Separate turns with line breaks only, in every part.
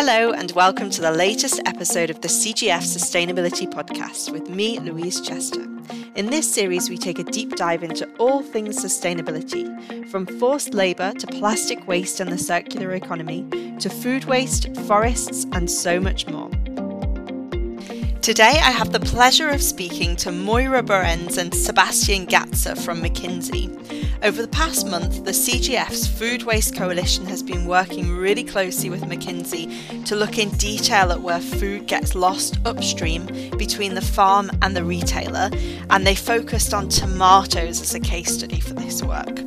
Hello, and welcome to the latest episode of the CGF Sustainability Podcast with me, Louise Chester. In this series, we take a deep dive into all things sustainability, from forced labour to plastic waste and the circular economy, to food waste, forests, and so much more. Today, I have the pleasure of speaking to Moira Borenz and Sebastian Gatzer from McKinsey. Over the past month, the CGF's Food Waste Coalition has been working really closely with McKinsey to look in detail at where food gets lost upstream between the farm and the retailer, and they focused on tomatoes as a case study for this work.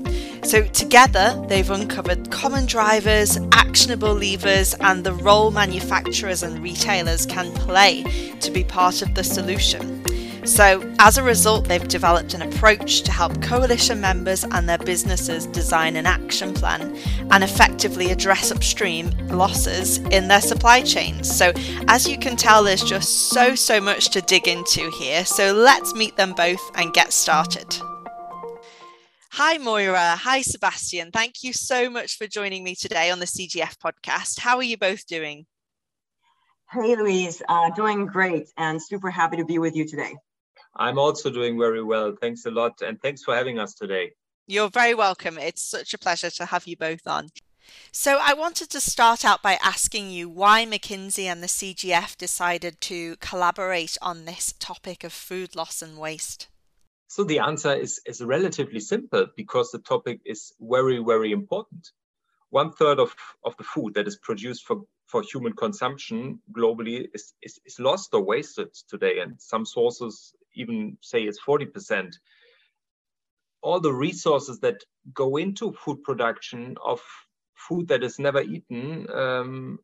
So, together, they've uncovered common drivers, actionable levers, and the role manufacturers and retailers can play to be part of the solution. So, as a result, they've developed an approach to help coalition members and their businesses design an action plan and effectively address upstream losses in their supply chains. So, as you can tell, there's just so, so much to dig into here. So, let's meet them both and get started. Hi, Moira. Hi, Sebastian. Thank you so much for joining me today on the CGF podcast. How are you both doing?
Hey, Louise. Uh, doing great and super happy to be with you today.
I'm also doing very well. Thanks a lot. And thanks for having us today.
You're very welcome. It's such a pleasure to have you both on. So, I wanted to start out by asking you why McKinsey and the CGF decided to collaborate on this topic of food loss and waste.
So the answer is, is relatively simple because the topic is very, very important. One third of, of the food that is produced for, for human consumption globally is, is, is lost or wasted today. And some sources even say it's 40%. All the resources that go into food production of food that is never eaten um,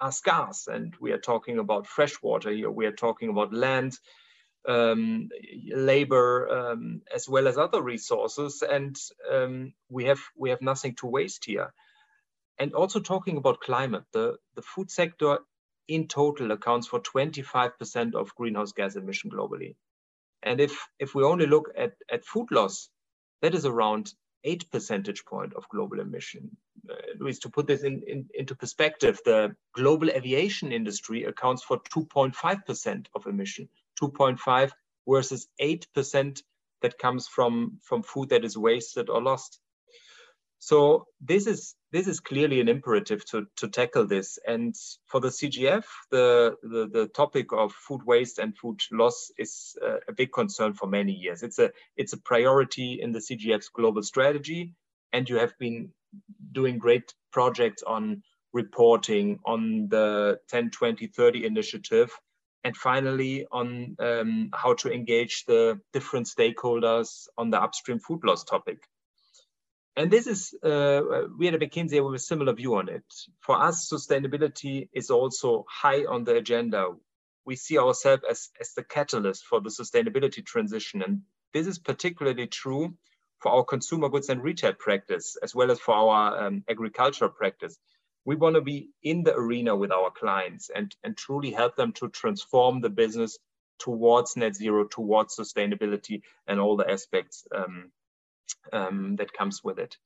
are scarce. And we are talking about fresh water here, we are talking about land, um, labor um, as well as other resources, and um, we have we have nothing to waste here. And also talking about climate, the the food sector in total accounts for 25% of greenhouse gas emission globally. And if if we only look at at food loss, that is around eight percentage point of global emission. Uh, Louise, to put this in, in, into perspective, the global aviation industry accounts for 2.5% of emission. 2.5 versus 8% that comes from, from food that is wasted or lost. So this is this is clearly an imperative to, to tackle this. And for the CGF, the, the, the topic of food waste and food loss is a, a big concern for many years. It's a it's a priority in the CGF's global strategy. And you have been doing great projects on reporting on the 10, 20, 30 initiative and finally on um, how to engage the different stakeholders on the upstream food loss topic. And this is, uh, we at McKinsey have a similar view on it. For us, sustainability is also high on the agenda. We see ourselves as, as the catalyst for the sustainability transition. And this is particularly true for our consumer goods and retail practice, as well as for our um, agricultural practice we want to be in the arena with our clients and, and truly help them to transform the business towards net zero, towards sustainability and all the aspects um, um, that comes with it.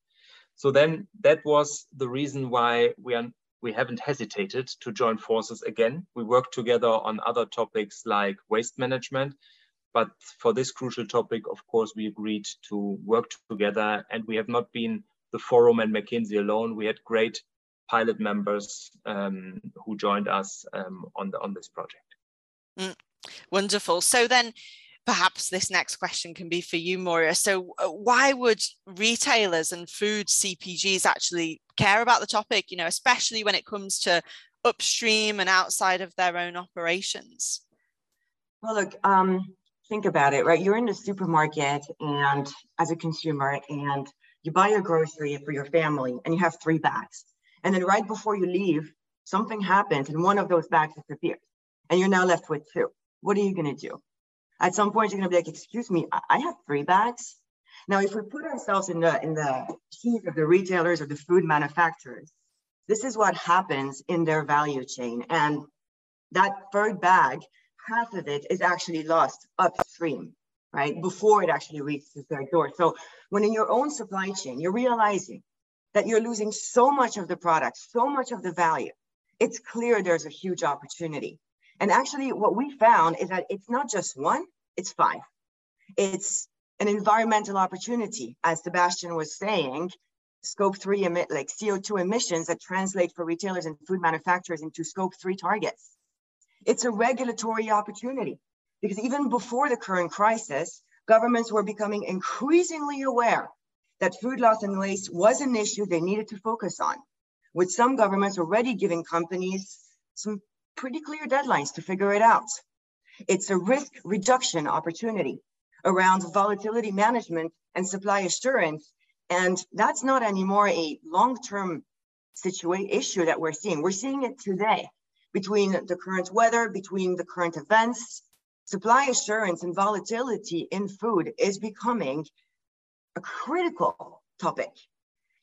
So then that was the reason why we are we haven't hesitated to join forces again. We work together on other topics like waste management, but for this crucial topic, of course, we agreed to work together and we have not been the forum and McKinsey alone. We had great pilot members um, who joined us um, on the on this project.
Mm, wonderful. So then, perhaps this next question can be for you, Moira. So, uh, why would retailers and food CPGs actually care about the topic? You know, especially when it comes to upstream and outside of their own operations.
Well, look. Um, think about it, right? You're in the supermarket, and as a consumer, and you buy a grocery for your family, and you have three bags and then right before you leave, something happens and one of those bags disappears. And you're now left with two. What are you going to do? At some point, you're to be like, excuse me, I have three bags. Now, if we put ourselves in the in the shoes of the retailers or the food manufacturers, this is what happens in their value chain. And that third bag, half of it is actually lost upstream, right? Before it actually reaches their door. So when in your own supply chain, you're realizing that you're losing so much of the product, so much of the value. it's clear there's a huge opportunity. And actually, what we found is that it's not just one, it's five. It's an environmental opportunity, as Sebastian was saying, scope three emit like CO2 emissions that translate for retailers and food manufacturers into scope three targets. It's a regulatory opportunity because even before the current crisis, governments were becoming increasingly aware that food loss and waste was an issue they needed to focus on, with some governments already giving companies some pretty clear deadlines to figure it out. It's a risk reduction opportunity around volatility management and supply assurance. And that's not anymore a long-term issue that we're seeing. We're seeing it today between the current weather, between the current events. Supply assurance and volatility in food is becoming a critical topic.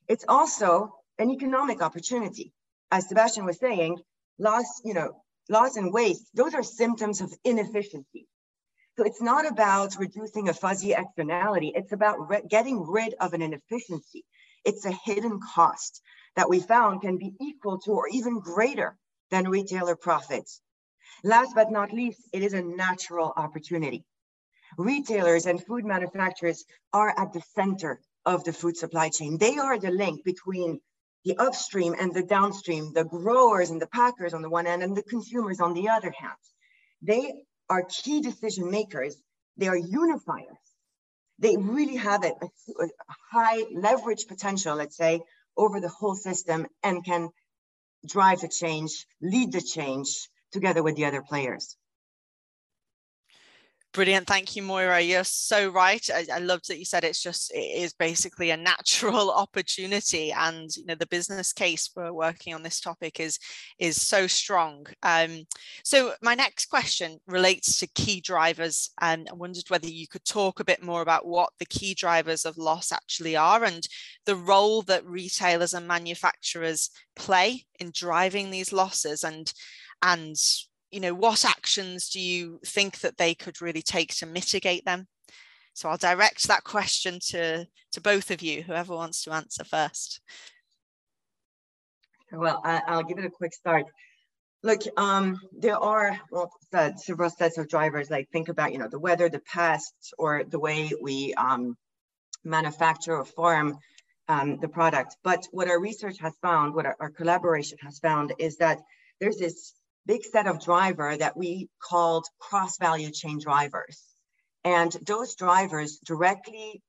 It's also an economic opportunity. As Sebastian was saying, loss, you know, loss and waste, those are symptoms of inefficiency. So it's not about reducing a fuzzy externality. It's about re getting rid of an inefficiency. It's a hidden cost that we found can be equal to or even greater than retailer profits. Last but not least, it is a natural opportunity. Retailers and food manufacturers are at the center of the food supply chain. They are the link between the upstream and the downstream, the growers and the packers on the one hand, and the consumers on the other hand. They are key decision makers. They are unifiers. They really have a, a, high leverage potential, let's say, over the whole system and can drive the change, lead the change together with the other players.
Brilliant. Thank you, Moira. You're so right. I, I loved that you said it's just, it is basically a natural opportunity. And, you know, the business case for working on this topic is, is so strong. Um, so my next question relates to key drivers. And I wondered whether you could talk a bit more about what the key drivers of loss actually are and the role that retailers and manufacturers play in driving these losses and, and you know, what actions do you think that they could really take to mitigate them? So I'll direct that question to, to both of you, whoever wants to answer first.
Well, I, will give it a quick start. Look, um, there are well, several sets of drivers. Like think about, you know, the weather, the pests, or the way we um, manufacture or farm um, the product. But what our research has found, what our, our collaboration has found, is that there's this big set of driver that we called cross value chain drivers. And those drivers directly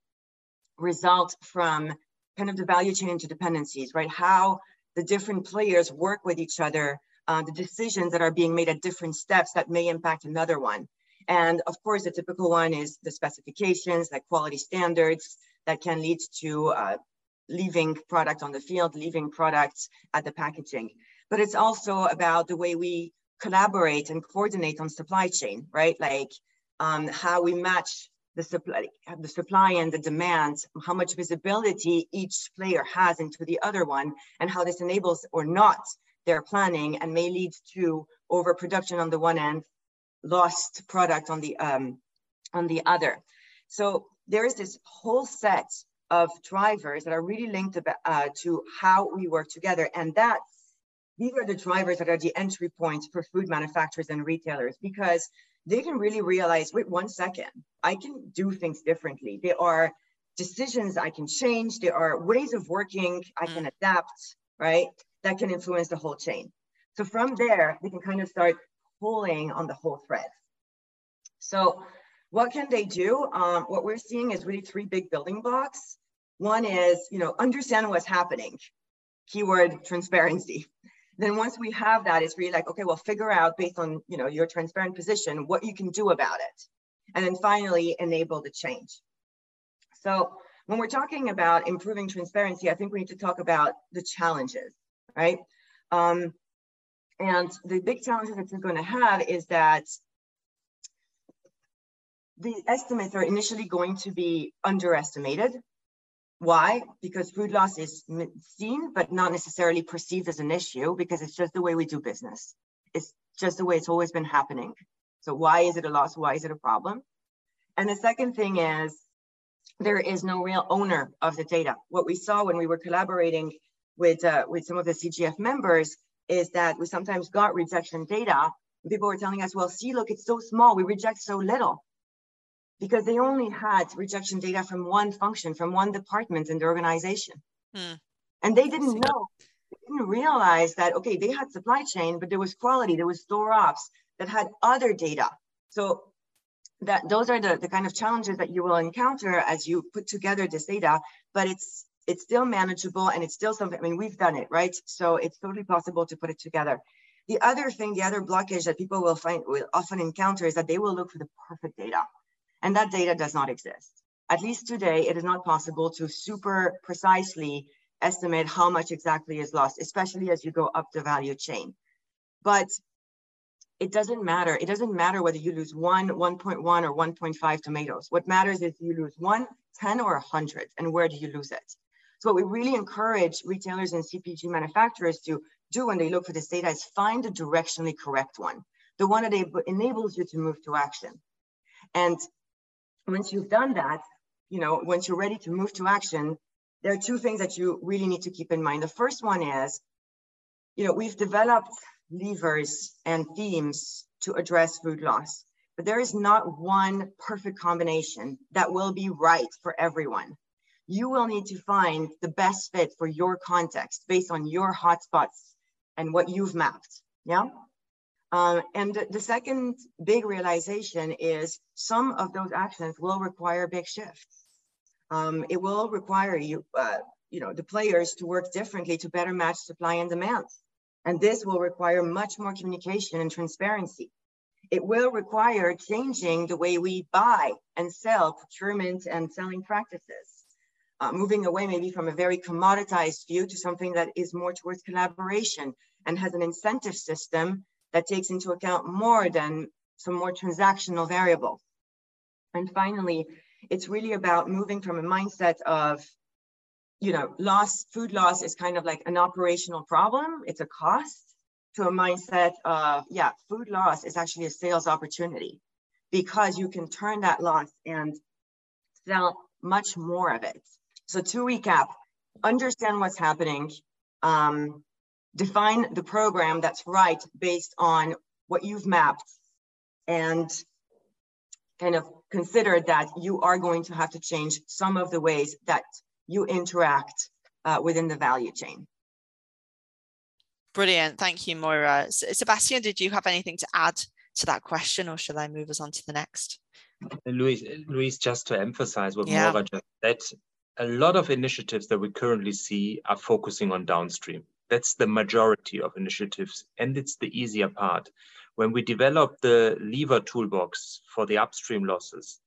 result from kind of the value chain interdependencies, right? How the different players work with each other, uh, the decisions that are being made at different steps that may impact another one. And of course, the typical one is the specifications, like quality standards that can lead to uh, leaving product on the field, leaving products at the packaging but it's also about the way we collaborate and coordinate on supply chain, right? Like um, how we match the supply, the supply and the demand, how much visibility each player has into the other one, and how this enables or not their planning and may lead to overproduction on the one end, lost product on the um, on the other. So there is this whole set of drivers that are really linked about, uh, to how we work together, and that's these are the drivers that are the entry points for food manufacturers and retailers because they can really realize wait one second i can do things differently. There are decisions i can change. There are ways of working i can mm. adapt right that can influence the whole chain. So from there they can kind of start pulling on the whole thread. So what can they do? Um, what we're seeing is really three big building blocks. One is you know understand what's happening. Keyword transparency then once we have that, it's really like, okay, well, figure out based on you know your transparent position what you can do about it. And then finally enable the change. So when we're talking about improving transparency, I think we need to talk about the challenges, right? Um, and the big challenges that you're going to have is that the estimates are initially going to be underestimated why? Because food loss is seen, but not necessarily perceived as an issue because it's just the way we do business. It's just the way it's always been happening. So why is it a loss? Why is it a problem? And the second thing is there is no real owner of the data. What we saw when we were collaborating with, uh, with some of the CGF members is that we sometimes got rejection data. People were telling us, well, see, look, it's so small. We reject so little because they only had rejection data from one function, from one department in the organization. Hmm. And they didn't know, they didn't realize that, okay, they had supply chain, but there was quality, there was store ops that had other data. So that those are the, the kind of challenges that you will encounter as you put together this data, but it's it's still manageable and it's still something, I mean, we've done it, right? So it's totally possible to put it together. The other thing, the other blockage that people will find will often encounter is that they will look for the perfect data. And that data does not exist. At least today, it is not possible to super precisely estimate how much exactly is lost, especially as you go up the value chain. But it doesn't matter. It doesn't matter whether you lose one, 1.1 or 1.5 tomatoes. What matters is you lose one, 10 or 100, and where do you lose it? So what we really encourage retailers and CPG manufacturers to do when they look for this data is find the directionally correct one, the one that enables you to move to action. And once you've done that, you know, once you're ready to move to action, there are two things that you really need to keep in mind. The first one is, you know, we've developed levers and themes to address food loss, but there is not one perfect combination that will be right for everyone. You will need to find the best fit for your context based on your hotspots and what you've mapped. Yeah. Um, and the, the second big realization is some of those actions will require big shifts. Um, it will require you, uh, you know, the players to work differently to better match supply and demand. And this will require much more communication and transparency. It will require changing the way we buy and sell procurement and selling practices. Uh, moving away maybe from a very commoditized view to something that is more towards collaboration and has an incentive system that takes into account more than some more transactional variables. And finally, it's really about moving from a mindset of you know, loss, food loss is kind of like an operational problem. It's a cost to a mindset of, yeah, food loss is actually a sales opportunity because you can turn that loss and sell much more of it. So to recap, understand what's happening, um, define the program that's right based on what you've mapped and kind of consider that you are going to have to change some of the ways that you interact uh, within the value chain.
Brilliant. Thank you, Moira. Sebastian, did you have anything to add to that question or shall I move us on to the next?
Louise, Louise just to emphasize what yeah. Moira just said, a lot of initiatives that we currently see are focusing on downstream. That's the majority of initiatives, and it's the easier part. When we develop the lever toolbox for the upstream losses,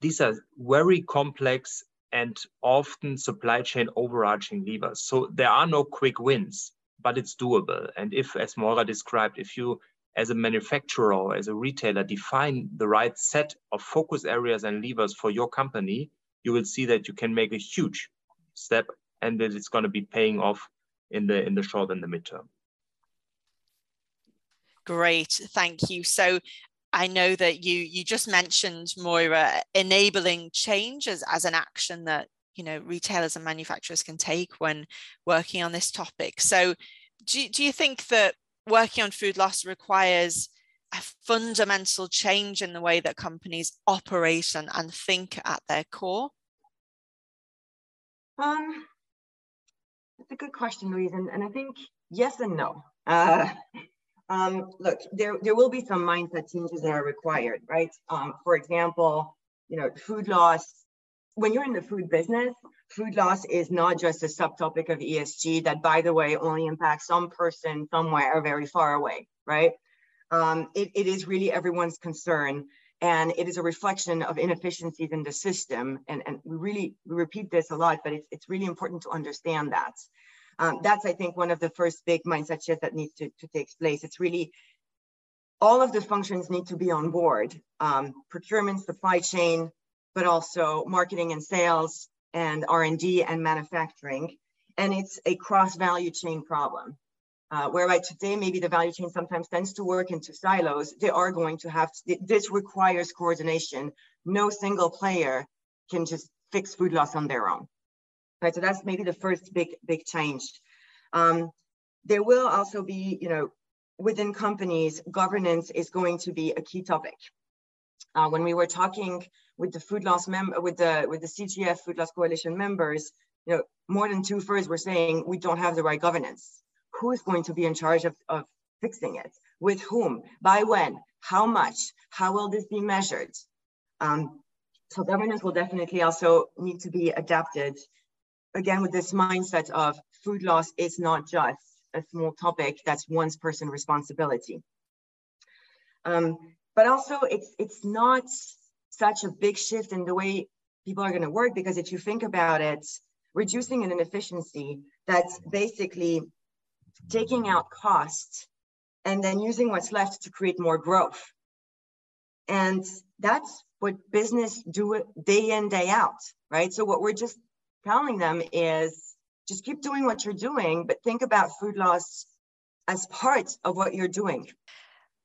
these are very complex and often supply chain overarching levers. So there are no quick wins, but it's doable. And if, as Moira described, if you as a manufacturer or as a retailer define the right set of focus areas and levers for your company, you will see that you can make a huge step and that it's going to be paying off in the in the short and the midterm.
Great, thank you. So I know that you you just mentioned Moira enabling change as, as an action that you know retailers and manufacturers can take when working on this topic. So do, do you think that working on food loss requires a fundamental change in the way that companies operate and, and think at their core?
Um, that's a good question, Louise, and, and I think yes and no. Uh, um, look, there, there will be some mindset changes that are required, right? Um, for example, you know, food loss, when you're in the food business, food loss is not just a subtopic of ESG that, by the way, only impacts some person somewhere very far away, right? Um, it, it is really everyone's concern and it is a reflection of inefficiencies in the system. And, and we really we repeat this a lot, but it's, it's really important to understand that. Um, that's, I think, one of the first big mindset shifts that needs to, to take place. It's really all of the functions need to be on board um, procurement, supply chain, but also marketing and sales and R&D and manufacturing. And it's a cross value chain problem. Uh, whereby today maybe the value chain sometimes tends to work into silos, they are going to have, to, this requires coordination. No single player can just fix food loss on their own right? So that's maybe the first big, big change. Um, there will also be, you know, within companies, governance is going to be a key topic. Uh, when we were talking with the food loss member, with the with the CGF Food Loss Coalition members, you know, more than two thirds were saying we don't have the right governance. Who is going to be in charge of, of fixing it? With whom? By when? How much? How will this be measured? Um, so governance will definitely also need to be adapted. Again, with this mindset of food loss is not just a small topic that's one's person responsibility. Um, but also it's it's not such a big shift in the way people are going to work because if you think about it, reducing an inefficiency that's basically taking out costs and then using what's left to create more growth. And that's what business do it day in, day out, right? So what we're just telling them is just keep doing what you're doing, but think about food loss as part of what you're doing.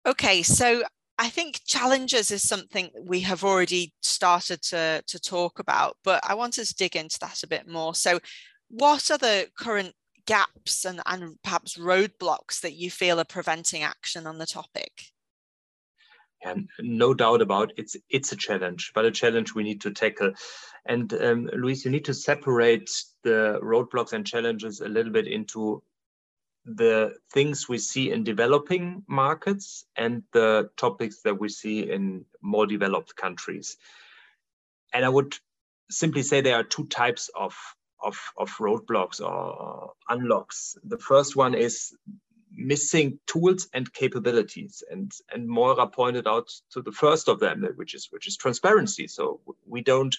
Okay, so I think challenges is something we have already started to, to talk about, but I want us to dig into that a bit more. So, what are the current gaps and, and perhaps roadblocks that you feel are preventing action on the topic?
And no doubt about it's it's a challenge, but a challenge we need to tackle. And um, Louise, you need to separate the roadblocks and challenges a little bit into the things we see in developing markets and the topics that we see in more developed countries. And I would simply say there are two types of, of, of roadblocks or unlocks. The first one is missing tools and capabilities. And, and Moira pointed out to the first of them, which is, which is transparency. So we don't,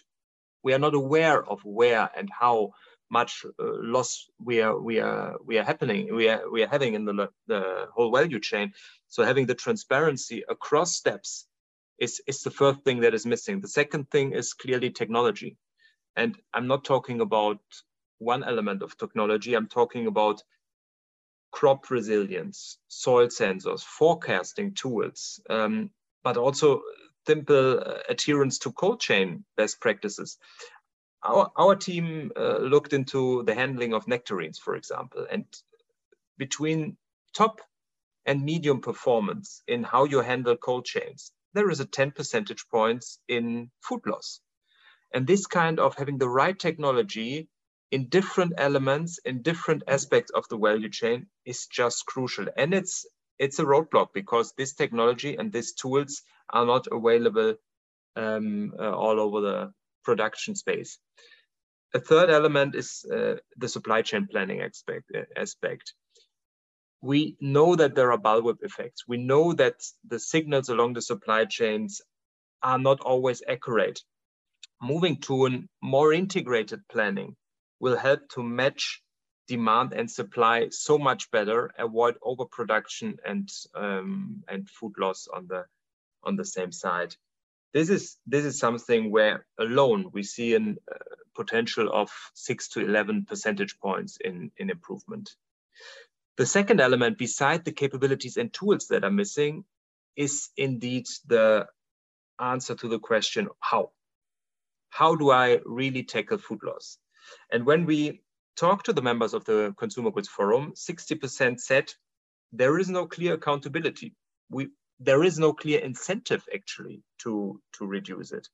we are not aware of where and how much uh, loss we are we are we are happening we are we are having in the the whole value chain so having the transparency across steps is is the first thing that is missing the second thing is clearly technology and i'm not talking about one element of technology i'm talking about crop resilience soil sensors forecasting tools um, but also simple uh, adherence to cold chain best practices our, our team uh, looked into the handling of nectarines, for example, and between top and medium performance in how you handle cold chains, there is a 10 percentage points in food loss. And this kind of having the right technology in different elements, in different aspects of the value chain is just crucial. And it's it's a roadblock because this technology and these tools are not available um, uh, all over the production space. A third element is uh, the supply chain planning aspect, uh, aspect. We know that there are bullwhip effects. We know that the signals along the supply chains are not always accurate. Moving to a more integrated planning will help to match demand and supply so much better, avoid overproduction and um, and food loss on the on the same side this is this is something where alone we see a uh, potential of six to 11 percentage points in, in improvement. The second element, beside the capabilities and tools that are missing, is indeed the answer to the question, how? How do I really tackle food loss? And when we talk to the members of the Consumer Goods Forum, 60% said there is no clear accountability. We, there is no clear incentive actually to, to reduce it.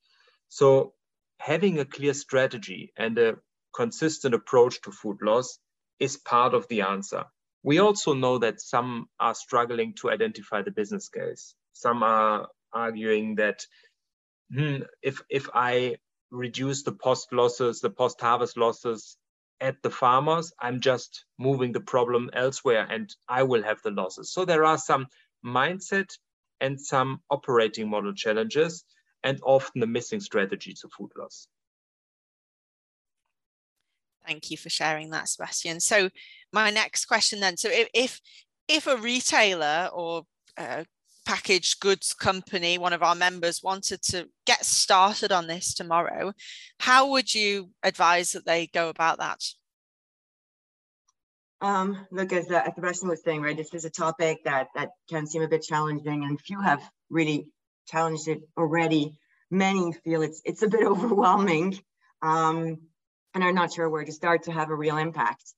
So having a clear strategy and a consistent approach to food loss is part of the answer. We also know that some are struggling to identify the business case. Some are arguing that hmm, if, if I reduce the post losses, the post harvest losses at the farmers, I'm just moving the problem elsewhere and I will have the losses. So there are some mindset and some operating model challenges, and often a missing strategy to food loss.
Thank you for sharing that, Sebastian. So my next question then, so if, if, if a retailer or a packaged goods company, one of our members wanted to get started on this tomorrow, how would you advise that they go about that?
Um, look, as, the, as Sebastian was saying, right, this is a topic that, that can seem a bit challenging and few have really challenged it already. Many feel it's, it's a bit overwhelming um, and are not sure where to start to have a real impact.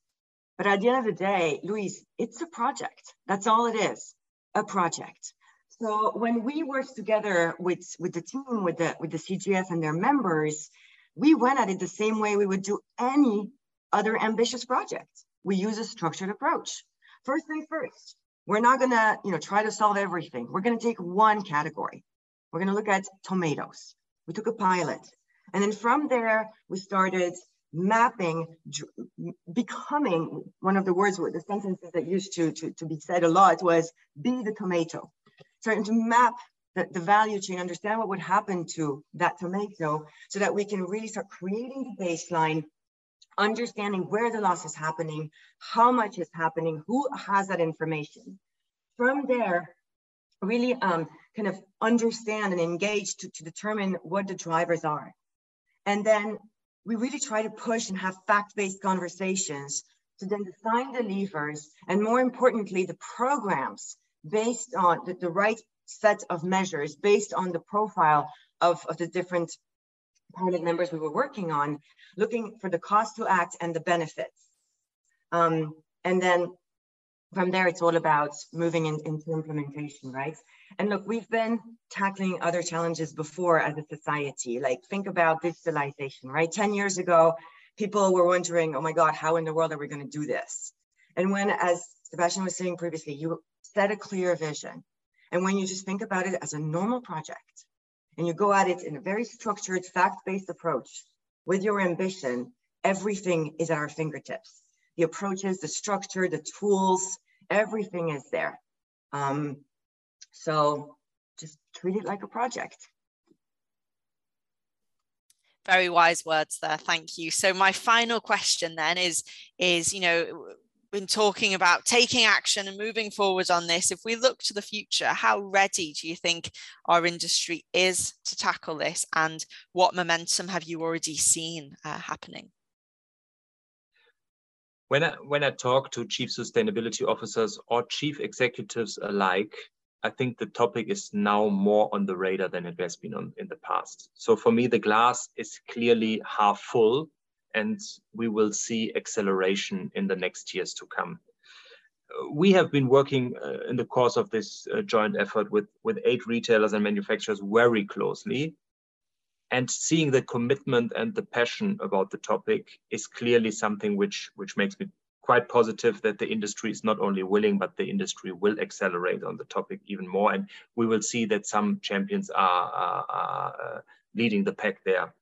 But at the end of the day, Louise, it's a project. That's all it is, a project. So when we worked together with, with the team, with the, with the CGF and their members, we went at it the same way we would do any other ambitious project. We use a structured approach. First thing first, we're not gonna you know, try to solve everything. We're gonna take one category. We're gonna look at tomatoes. We took a pilot. And then from there, we started mapping, becoming one of the words, the sentences that used to, to, to be said a lot was be the tomato. Starting to map the, the value chain, understand what would happen to that tomato so that we can really start creating the baseline, understanding where the loss is happening, how much is happening, who has that information. From there, really um, kind of understand and engage to, to determine what the drivers are. And then we really try to push and have fact-based conversations to then define the levers and more importantly, the programs based on the, the right set of measures based on the profile of, of the different pilot members we were working on, looking for the cost to act and the benefits. Um, and then from there, it's all about moving in, into implementation, right? And look, we've been tackling other challenges before as a society. Like think about digitalization, right? 10 years ago, people were wondering, oh my God, how in the world are we going to do this? And when, as Sebastian was saying previously, you set a clear vision. And when you just think about it as a normal project and you go at it in a very structured, fact-based approach with your ambition, everything is at our fingertips. The approaches, the structure, the tools, everything is there. Um, so just treat it like a project.
Very wise words there. Thank you. So my final question then is, is you know, been talking about taking action and moving forward on this. If we look to the future, how ready do you think our industry is to tackle this, and what momentum have you already seen uh, happening?
When I, when I talk to chief sustainability officers or chief executives alike, I think the topic is now more on the radar than it has been on, in the past. So for me, the glass is clearly half full and we will see acceleration in the next years to come. We have been working uh, in the course of this uh, joint effort with, with eight retailers and manufacturers very closely. And seeing the commitment and the passion about the topic is clearly something which, which makes me quite positive that the industry is not only willing, but the industry will accelerate on the topic even more. And we will see that some champions are, are, are uh, leading the pack there.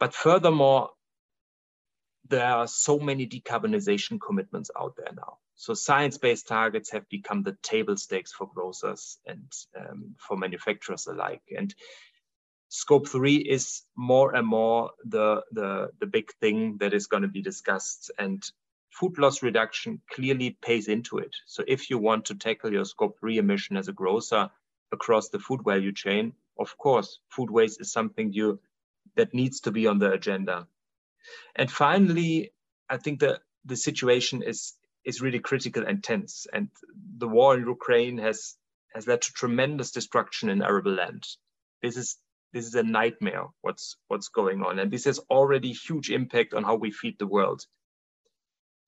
But furthermore, there are so many decarbonization commitments out there now. So science-based targets have become the table stakes for grocers and um, for manufacturers alike. And scope three is more and more the, the, the big thing that is going to be discussed. And food loss reduction clearly pays into it. So if you want to tackle your scope three emission as a grocer across the food value chain, of course, food waste is something you that needs to be on the agenda. And finally, I think that the situation is is really critical and tense. And the war in Ukraine has has led to tremendous destruction in arable land. This is this is a nightmare. What's what's going on, and this has already huge impact on how we feed the world.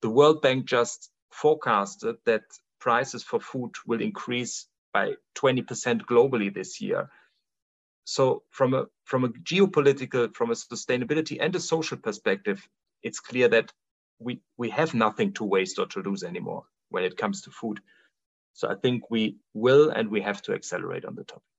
The World Bank just forecasted that prices for food will increase by 20% globally this year so from a from a geopolitical, from a sustainability and a social perspective, it's clear that we we have nothing to waste or to lose anymore when it comes to food. So I think we will and we have to accelerate on the topic.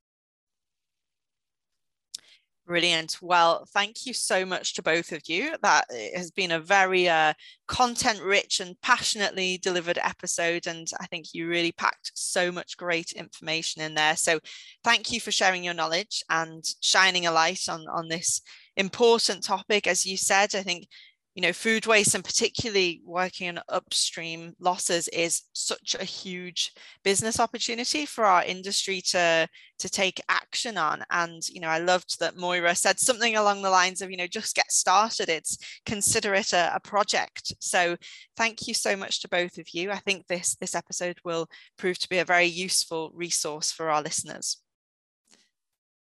Brilliant. Well, thank you so much to both of you. That has been a very uh, content rich and passionately delivered episode. And I think you really packed so much great information in there. So thank you for sharing your knowledge and shining a light on, on this important topic. As you said, I think you know, food waste and particularly working on upstream losses is such a huge business opportunity for our industry to to take action on. And you know, I loved that Moira said something along the lines of, you know, just get started. It's consider it a, a project. So thank you so much to both of you. I think this this episode will prove to be a very useful resource for our listeners.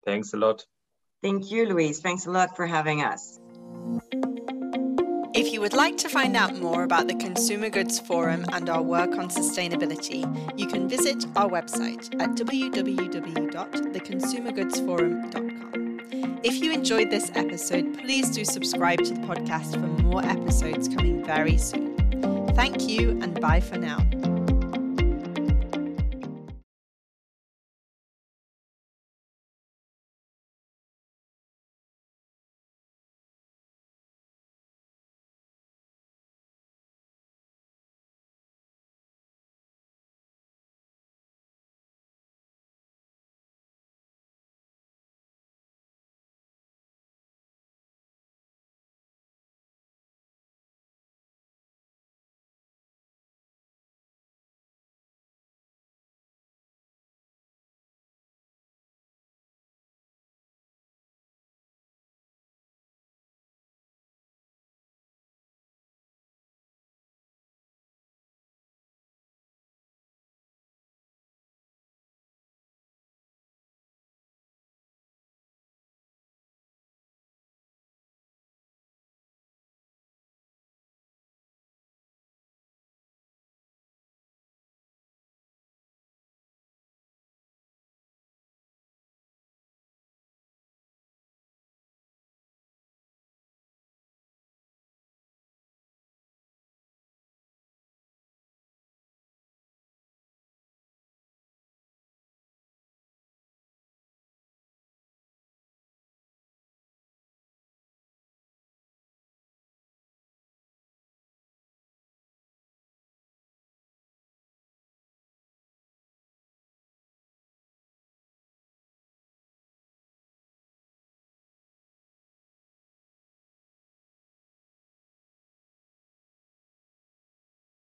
Thanks a lot.
Thank you, Louise. Thanks a lot for having us
you would like to find out more about the Consumer Goods Forum and our work on sustainability, you can visit our website at www.theconsumergoodsforum.com. If you enjoyed this episode, please do subscribe to the podcast for more episodes coming very soon. Thank you and bye for now.